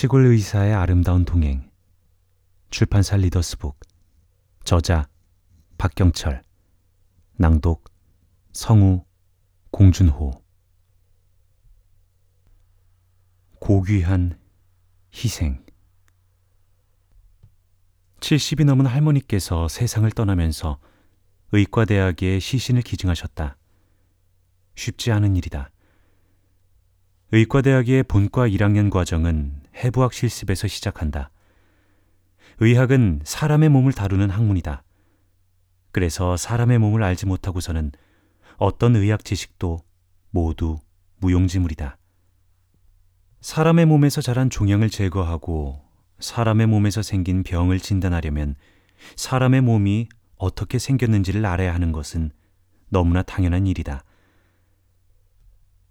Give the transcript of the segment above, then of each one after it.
시골 의사의 아름다운 동행. 출판사 리더스북. 저자 박경철. 낭독 성우 공준호. 고귀한 희생. 70이 넘은 할머니께서 세상을 떠나면서 의과대학의 시신을 기증하셨다. 쉽지 않은 일이다. 의과대학의 본과 1학년 과정은 해부학 실습에서 시작한다. 의학은 사람의 몸을 다루는 학문이다. 그래서 사람의 몸을 알지 못하고서는 어떤 의학 지식도 모두 무용지물이다. 사람의 몸에서 자란 종양을 제거하고 사람의 몸에서 생긴 병을 진단하려면 사람의 몸이 어떻게 생겼는지를 알아야 하는 것은 너무나 당연한 일이다.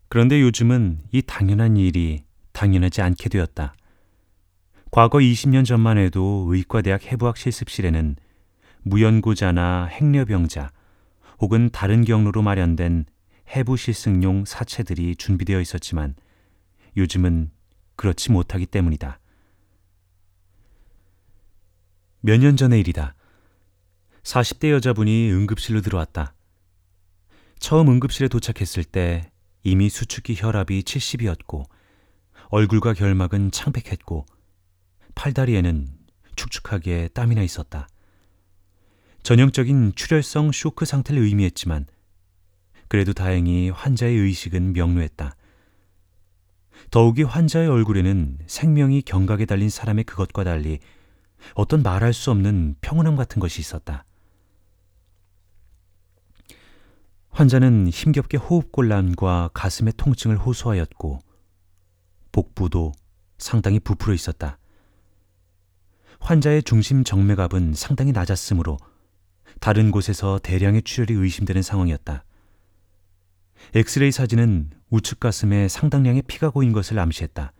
그런데 요즘은 이 당연한 일이 당연하지 않게 되었다. 과거 20년 전만 해도 의과대학 해부학 실습실에는 무연고자나 행려병자 혹은 다른 경로로 마련된 해부 실습용 사체들이 준비되어 있었지만 요즘은 그렇지 못하기 때문이다. 몇 년 전의 일이다. 40대 여자분이 응급실로 들어왔다. 처음 응급실에 도착했을 때 이미 수축기 혈압이 70이었고 얼굴과 결막은 창백했고 팔다리에는 축축하게 땀이 나 있었다. 전형적인 출혈성 쇼크 상태를 의미했지만 그래도 다행히 환자의 의식은 명료했다. 더욱이 환자의 얼굴에는 생명이 경각에 달린 사람의 그것과 달리 어떤 말할 수 없는 평온함 같은 것이 있었다. 환자는 힘겹게 호흡곤란과 가슴의 통증을 호소하였고 복부도 상당히 부풀어 있었다. 환자의 중심 정맥압은 상당히 낮았으므로 다른 곳에서 대량의 출혈이 의심되는 상황이었다. 엑스레이 사진은 우측 가슴에 상당량의 피가 고인 것을 암시했다.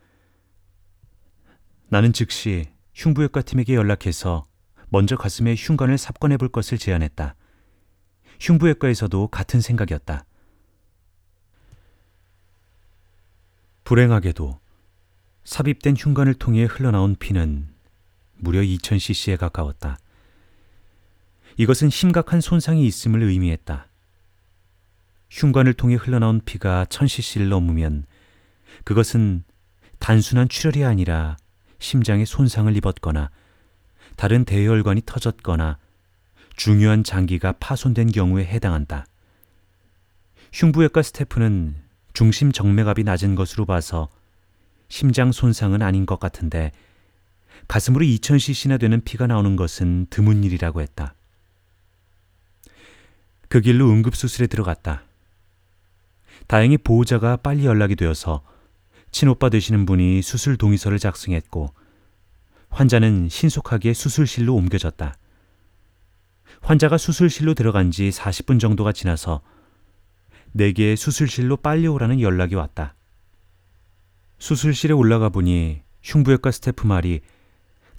나는 즉시 흉부외과 팀에게 연락해서 먼저 가슴에 흉관을 삽관해 볼 것을 제안했다. 흉부외과에서도 같은 생각이었다. 불행하게도 삽입된 흉관을 통해 흘러나온 피는 무려 2000cc에 가까웠다. 이것은 심각한 손상이 있음을 의미했다. 흉관을 통해 흘러나온 피가 1000cc를 넘으면 그것은 단순한 출혈이 아니라 심장에 손상을 입었거나 다른 대혈관이 터졌거나 중요한 장기가 파손된 경우에 해당한다. 흉부외과 스태프는 중심 정맥압이 낮은 것으로 봐서 심장 손상은 아닌 것 같은데 가슴으로 2000cc나 되는 피가 나오는 것은 드문 일이라고 했다. 그 길로 응급수술에 들어갔다. 다행히 보호자가 빨리 연락이 되어서 친오빠 되시는 분이 수술 동의서를 작성했고 환자는 신속하게 수술실로 옮겨졌다. 환자가 수술실로 들어간 지 40분 정도가 지나서 내게 수술실로 빨리 오라는 연락이 왔다. 수술실에 올라가 보니 흉부외과 스태프 말이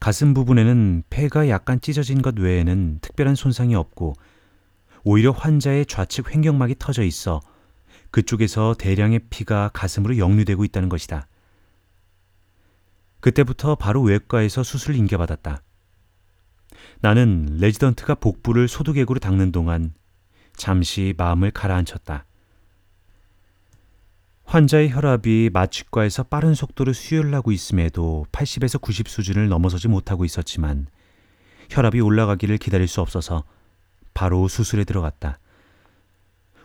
가슴 부분에는 폐가 약간 찢어진 것 외에는 특별한 손상이 없고 오히려 환자의 좌측 횡격막이 터져 있어 그쪽에서 대량의 피가 가슴으로 역류되고 있다는 것이다. 그때부터 바로 외과에서 수술을 인계받았다. 나는 레지던트가 복부를 소두개구로 닦는 동안 잠시 마음을 가라앉혔다. 환자의 혈압이 마취과에서 빠른 속도로 수혈하고 있음에도 80에서 90 수준을 넘어서지 못하고 있었지만 혈압이 올라가기를 기다릴 수 없어서 바로 수술에 들어갔다.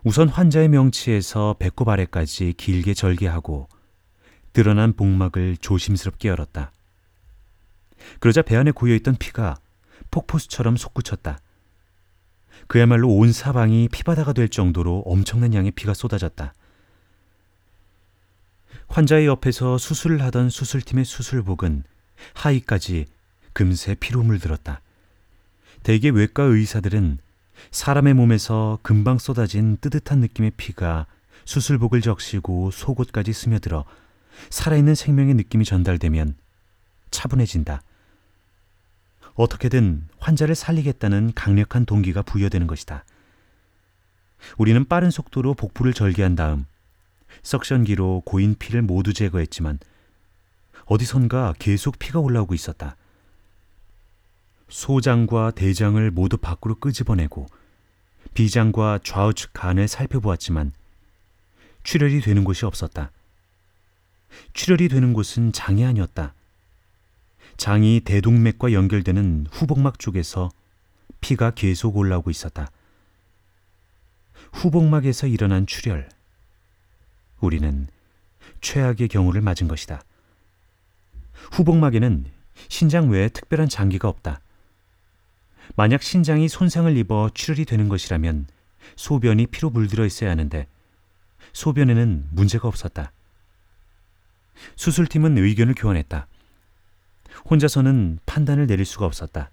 우선 환자의 명치에서 배꼽 아래까지 길게 절개하고 드러난 복막을 조심스럽게 열었다. 그러자 배 안에 고여있던 피가 폭포수처럼 솟구쳤다. 그야말로 온 사방이 피바다가 될 정도로 엄청난 양의 피가 쏟아졌다. 환자의 옆에서 수술을 하던 수술팀의 수술복은 하의까지 금세 피로 물들었다. 대개 외과 의사들은 사람의 몸에서 금방 쏟아진 뜨뜻한 느낌의 피가 수술복을 적시고 속옷까지 스며들어 살아있는 생명의 느낌이 전달되면 차분해진다. 어떻게든 환자를 살리겠다는 강력한 동기가 부여되는 것이다. 우리는 빠른 속도로 복부를 절개한 다음 석션기로 고인 피를 모두 제거했지만 어디선가 계속 피가 올라오고 있었다. 소장과 대장을 모두 밖으로 끄집어내고 비장과 좌우측 간을 살펴보았지만 출혈이 되는 곳이 없었다. 출혈이 되는 곳은 장이 아니었다. 장이 대동맥과 연결되는 후복막 쪽에서 피가 계속 올라오고 있었다. 후복막에서 일어난 출혈. 우리는 최악의 경우를 맞은 것이다. 후복막에는 신장 외에 특별한 장기가 없다. 만약 신장이 손상을 입어 출혈이 되는 것이라면 소변이 피로 물들어 있어야 하는데 소변에는 문제가 없었다. 수술팀은 의견을 교환했다. 혼자서는 판단을 내릴 수가 없었다.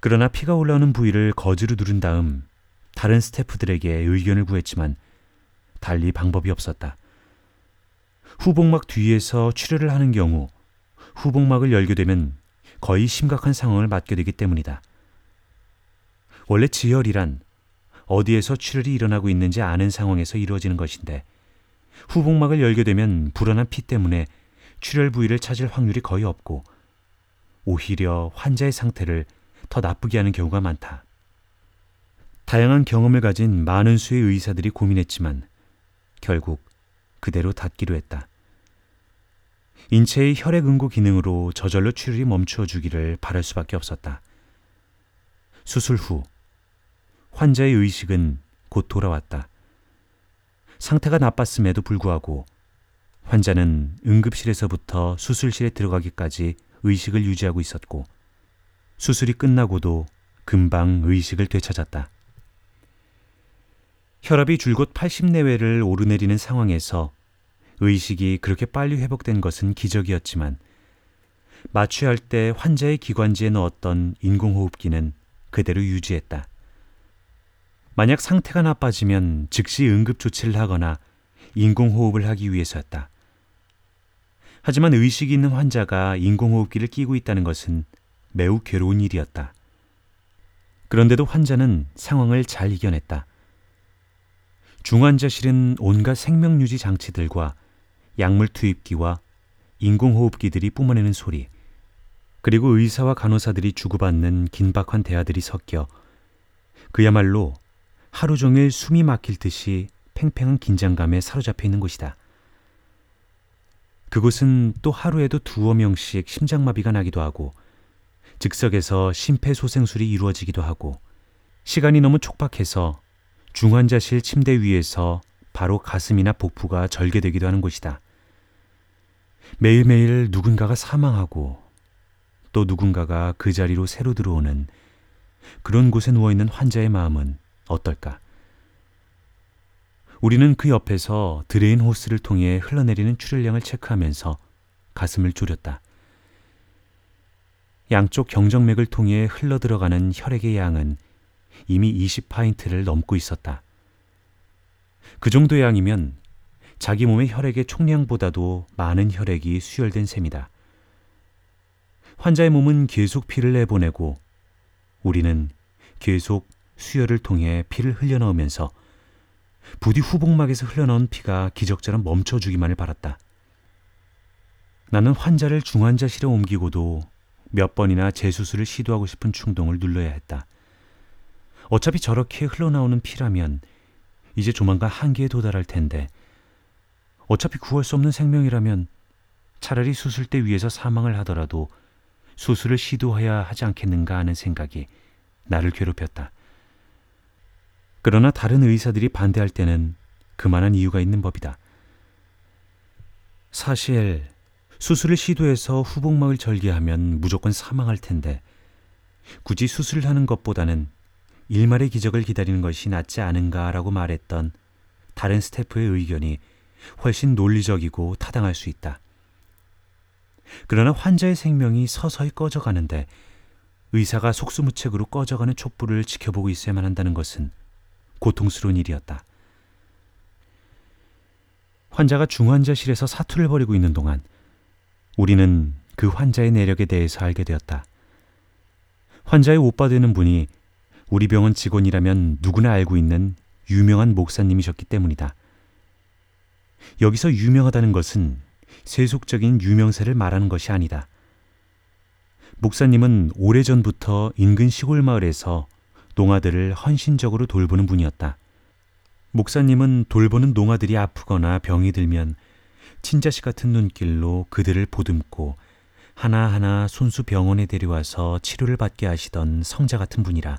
그러나 피가 올라오는 부위를 거즈로 누른 다음 다른 스태프들에게 의견을 구했지만 달리 방법이 없었다. 후복막 뒤에서 출혈을 하는 경우 후복막을 열게 되면 거의 심각한 상황을 맞게 되기 때문이다. 원래 지혈이란 어디에서 출혈이 일어나고 있는지 아는 상황에서 이루어지는 것인데 후복막을 열게 되면 불어난 피 때문에 출혈 부위를 찾을 확률이 거의 없고 오히려 환자의 상태를 더 나쁘게 하는 경우가 많다. 다양한 경험을 가진 많은 수의 의사들이 고민했지만 결국 그대로 닫기로 했다. 인체의 혈액 응고 기능으로 저절로 출혈이 멈추어 주기를 바랄 수밖에 없었다. 수술 후 환자의 의식은 곧 돌아왔다. 상태가 나빴음에도 불구하고 환자는 응급실에서부터 수술실에 들어가기까지 의식을 유지하고 있었고 수술이 끝나고도 금방 의식을 되찾았다. 혈압이 줄곧 80 내외를 오르내리는 상황에서 의식이 그렇게 빨리 회복된 것은 기적이었지만 마취할 때 환자의 기관지에 넣었던 인공호흡기는 그대로 유지했다. 만약 상태가 나빠지면 즉시 응급 조치를 하거나 인공호흡을 하기 위해서였다. 하지만 의식이 있는 환자가 인공호흡기를 끼고 있다는 것은 매우 괴로운 일이었다. 그런데도 환자는 상황을 잘 이겨냈다. 중환자실은 온갖 생명유지 장치들과 약물 투입기와 인공호흡기들이 뿜어내는 소리, 그리고 의사와 간호사들이 주고받는 긴박한 대화들이 섞여 그야말로 하루 종일 숨이 막힐 듯이 팽팽한 긴장감에 사로잡혀 있는 곳이다. 그곳은 또 하루에도 두어 명씩 심장마비가 나기도 하고 즉석에서 심폐소생술이 이루어지기도 하고 시간이 너무 촉박해서 중환자실 침대 위에서 바로 가슴이나 복부가 절개되기도 하는 곳이다. 매일매일 누군가가 사망하고 또 누군가가 그 자리로 새로 들어오는 그런 곳에 누워있는 환자의 마음은 어떨까? 우리는 그 옆에서 drain 호스를 통해 흘러내리는 출혈량을 체크하면서 가슴을 졸였다. 양쪽 경정맥을 통해 흘러들어가는 혈액의 양은 이미 20파인트를 넘고 있었다. 그 정도의 양이면 자기 몸의 혈액의 총량보다도 많은 혈액이 수혈된 셈이다. 환자의 몸은 계속 피를 내보내고 우리는 계속 수혈을 통해 피를 흘려넣으면서 부디 후복막에서 흘러나온 피가 기적처럼 멈춰주기만을 바랐다. 나는 환자를 중환자실에 옮기고도 몇 번이나 재수술을 시도하고 싶은 충동을 눌러야 했다. 어차피 저렇게 흘러나오는 피라면 이제 조만간 한계에 도달할 텐데 어차피 구할 수 없는 생명이라면 차라리 수술대 위에서 사망을 하더라도 수술을 시도해야 하지 않겠는가 하는 생각이 나를 괴롭혔다. 그러나 다른 의사들이 반대할 때는 그만한 이유가 있는 법이다. 사실 수술을 시도해서 후복막을 절개하면 무조건 사망할 텐데 굳이 수술을 하는 것보다는 일말의 기적을 기다리는 것이 낫지 않은가라고 말했던 다른 스태프의 의견이 훨씬 논리적이고 타당할 수 있다. 그러나 환자의 생명이 서서히 꺼져가는데 의사가 속수무책으로 꺼져가는 촛불을 지켜보고 있어야만 한다는 것은 고통스러운 일이었다. 환자가 중환자실에서 사투를 벌이고 있는 동안 우리는 그 환자의 내력에 대해서 알게 되었다. 환자의 오빠 되는 분이 우리 병원 직원이라면 누구나 알고 있는 유명한 목사님이셨기 때문이다. 여기서 유명하다는 것은 세속적인 유명세를 말하는 것이 아니다. 목사님은 오래전부터 인근 시골 마을에서 농아들을 헌신적으로 돌보는 분이었다. 목사님은 돌보는 농아들이 아프거나 병이 들면 친자식 같은 눈길로 그들을 보듬고 하나하나 손수 병원에 데려와서 치료를 받게 하시던 성자 같은 분이라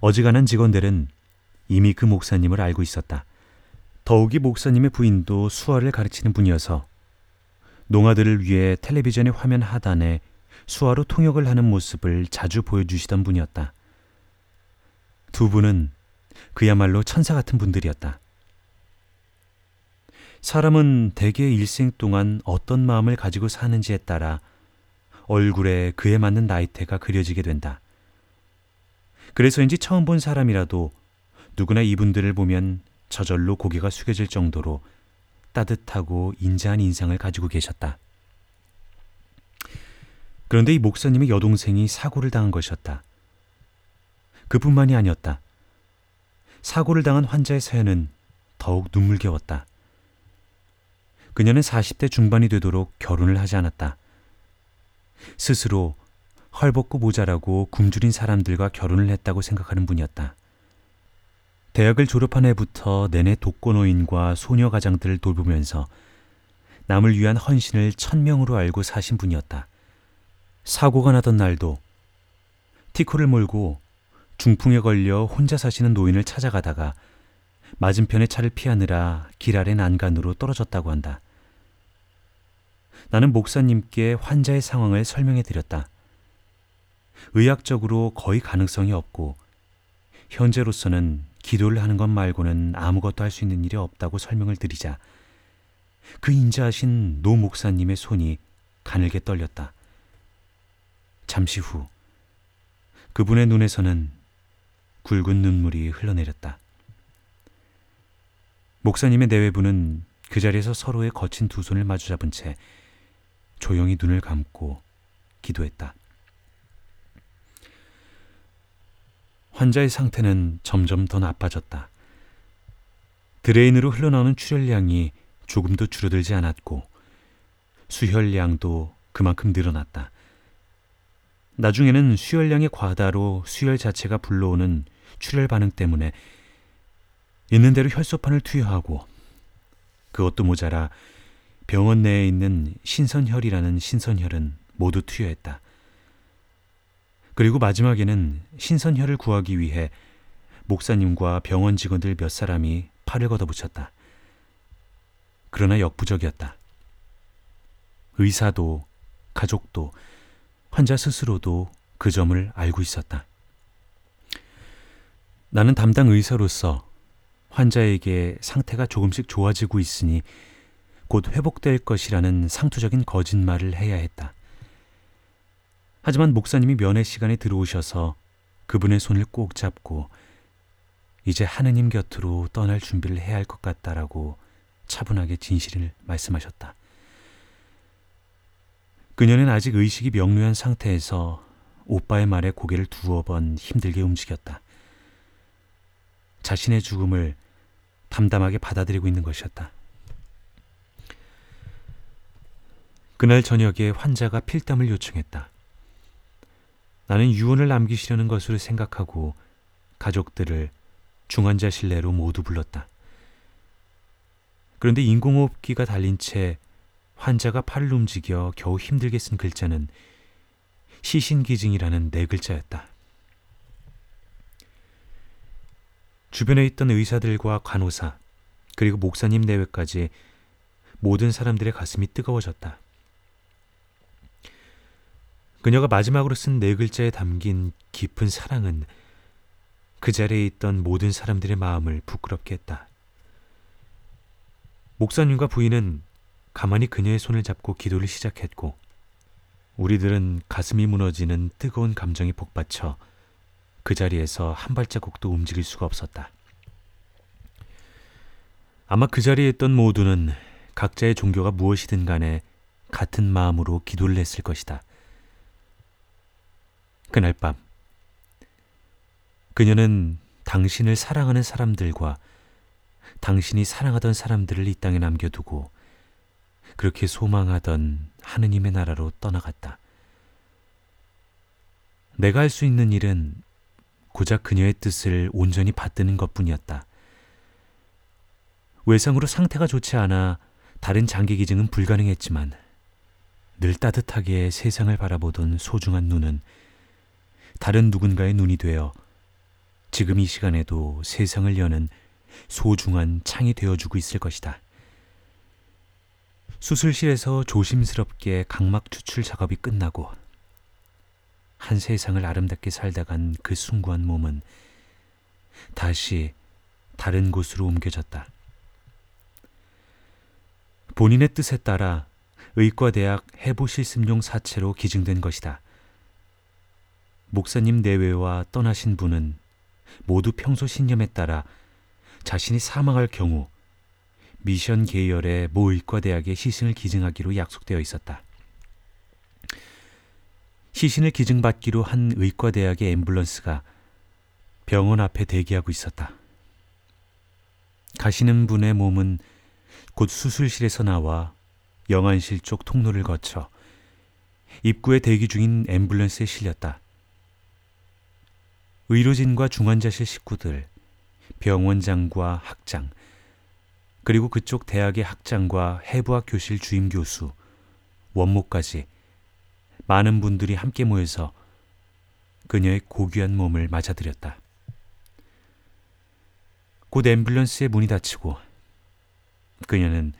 어지간한 직원들은 이미 그 목사님을 알고 있었다. 더욱이 목사님의 부인도 수화를 가르치는 분이어서 농아들을 위해 텔레비전의 화면 하단에 수화로 통역을 하는 모습을 자주 보여주시던 분이었다. 두 분은 그야말로 천사 같은 분들이었다. 사람은 대개 일생 동안 어떤 마음을 가지고 사는지에 따라 얼굴에 그에 맞는 나이테가 그려지게 된다. 그래서인지 처음 본 사람이라도 누구나 이분들을 보면 저절로 고개가 숙여질 정도로 따뜻하고 인자한 인상을 가지고 계셨다. 그런데 이 목사님의 여동생이 사고를 당한 것이었다. 그뿐만이 아니었다. 사고를 당한 환자의 사연은 더욱 눈물겨웠다. 그녀는 40대 중반이 되도록 결혼을 하지 않았다. 스스로 헐벗고 모자라고 굶주린 사람들과 결혼을 했다고 생각하는 분이었다. 대학을 졸업한 해부터 내내 독거노인과 소녀 가장들을 돌보면서 남을 위한 헌신을 천명으로 알고 사신 분이었다. 사고가 나던 날도 티코를 몰고 중풍에 걸려 혼자 사시는 노인을 찾아가다가 맞은편의 차를 피하느라 길 아래 난간으로 떨어졌다고 한다. 나는 목사님께 환자의 상황을 설명해 드렸다. 의학적으로 거의 가능성이 없고 현재로서는 기도를 하는 것 말고는 아무것도 할 수 있는 일이 없다고 설명을 드리자 그 인자하신 노 목사님의 손이 가늘게 떨렸다. 잠시 후 그분의 눈에서는 굵은 눈물이 흘러내렸다. 목사님의 내외부는 그 자리에서 서로의 거친 두 손을 마주 잡은 채 조용히 눈을 감고 기도했다. 환자의 상태는 점점 더 나빠졌다. 드레인으로 흘러나오는 출혈량이 조금도 줄어들지 않았고 수혈량도 그만큼 늘어났다. 나중에는 수혈량의 과다로 수혈 자체가 불러오는 출혈 반응 때문에 있는 대로 혈소판을 투여하고 그것도 모자라 병원 내에 있는 신선혈이라는 신선혈은 모두 투여했다. 그리고 마지막에는 신선혈을 구하기 위해 목사님과 병원 직원들 몇 사람이 팔을 걷어붙였다. 그러나 역부족이었다. 의사도 가족도 환자 스스로도 그 점을 알고 있었다. 나는 담당 의사로서 환자에게 상태가 조금씩 좋아지고 있으니 곧 회복될 것이라는 상투적인 거짓말을 해야 했다. 하지만 목사님이 면회 시간에 들어오셔서 그분의 손을 꼭 잡고 이제 하느님 곁으로 떠날 준비를 해야 할 것 같다라고 차분하게 진실을 말씀하셨다. 그녀는 아직 의식이 명료한 상태에서 오빠의 말에 고개를 두어 번 힘들게 움직였다. 자신의 죽음을 담담하게 받아들이고 있는 것이었다. 그날 저녁에 환자가 필담을 요청했다. 나는 유언을 남기시려는 것으로 생각하고 가족들을 중환자실 내로 모두 불렀다. 그런데 인공호흡기가 달린 채 환자가 팔을 움직여 겨우 힘들게 쓴 글자는 시신기증이라는 네 글자였다. 주변에 있던 의사들과 간호사, 그리고 목사님 내외까지 모든 사람들의 가슴이 뜨거워졌다. 그녀가 마지막으로 쓴 네 글자에 담긴 깊은 사랑은 그 자리에 있던 모든 사람들의 마음을 부끄럽게 했다. 목사님과 부인은 가만히 그녀의 손을 잡고 기도를 시작했고, 우리들은 가슴이 무너지는 뜨거운 감정이 복받쳐 그 자리에서 한 발자국도 움직일 수가 없었다. 아마 그 자리에 있던 모두는 각자의 종교가 무엇이든 간에 같은 마음으로 기도를 했을 것이다. 그날 밤 그녀는 당신을 사랑하는 사람들과 당신이 사랑하던 사람들을 이 땅에 남겨두고 그렇게 소망하던 하느님의 나라로 떠나갔다. 내가 할 수 있는 일은 고작 그녀의 뜻을 온전히 받드는 것 뿐이었다. 외상으로 상태가 좋지 않아 다른 장기 기증은 불가능했지만 늘 따뜻하게 세상을 바라보던 소중한 눈은 다른 누군가의 눈이 되어 지금 이 시간에도 세상을 여는 소중한 창이 되어주고 있을 것이다. 수술실에서 조심스럽게 각막 추출 작업이 끝나고 한 세상을 아름답게 살다 간 그 숭고한 몸은 다시 다른 곳으로 옮겨졌다. 본인의 뜻에 따라 의과대학 해부실습용 사체로 기증된 것이다. 목사님 내외와 떠나신 분은 모두 평소 신념에 따라 자신이 사망할 경우 미션 계열의 모 의과대학에 시신을 기증하기로 약속되어 있었다. 시신을 기증받기로 한 의과대학의 앰뷸런스가 병원 앞에 대기하고 있었다. 가시는 분의 몸은 곧 수술실에서 나와 영안실 쪽 통로를 거쳐 입구에 대기 중인 앰뷸런스에 실렸다. 의료진과 중환자실 식구들, 병원장과 학장, 그리고 그쪽 대학의 학장과 해부학 교실 주임 교수, 원모까지 많은 분들이 함께 모여서 그녀의 고귀한 몸을 맞아들였다. 곧 앰뷸런스의 문이 닫히고 그녀는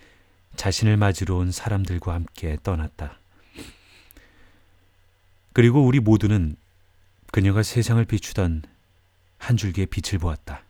자신을 맞으러 온 사람들과 함께 떠났다. 그리고 우리 모두는 그녀가 세상을 비추던 한 줄기의 빛을 보았다.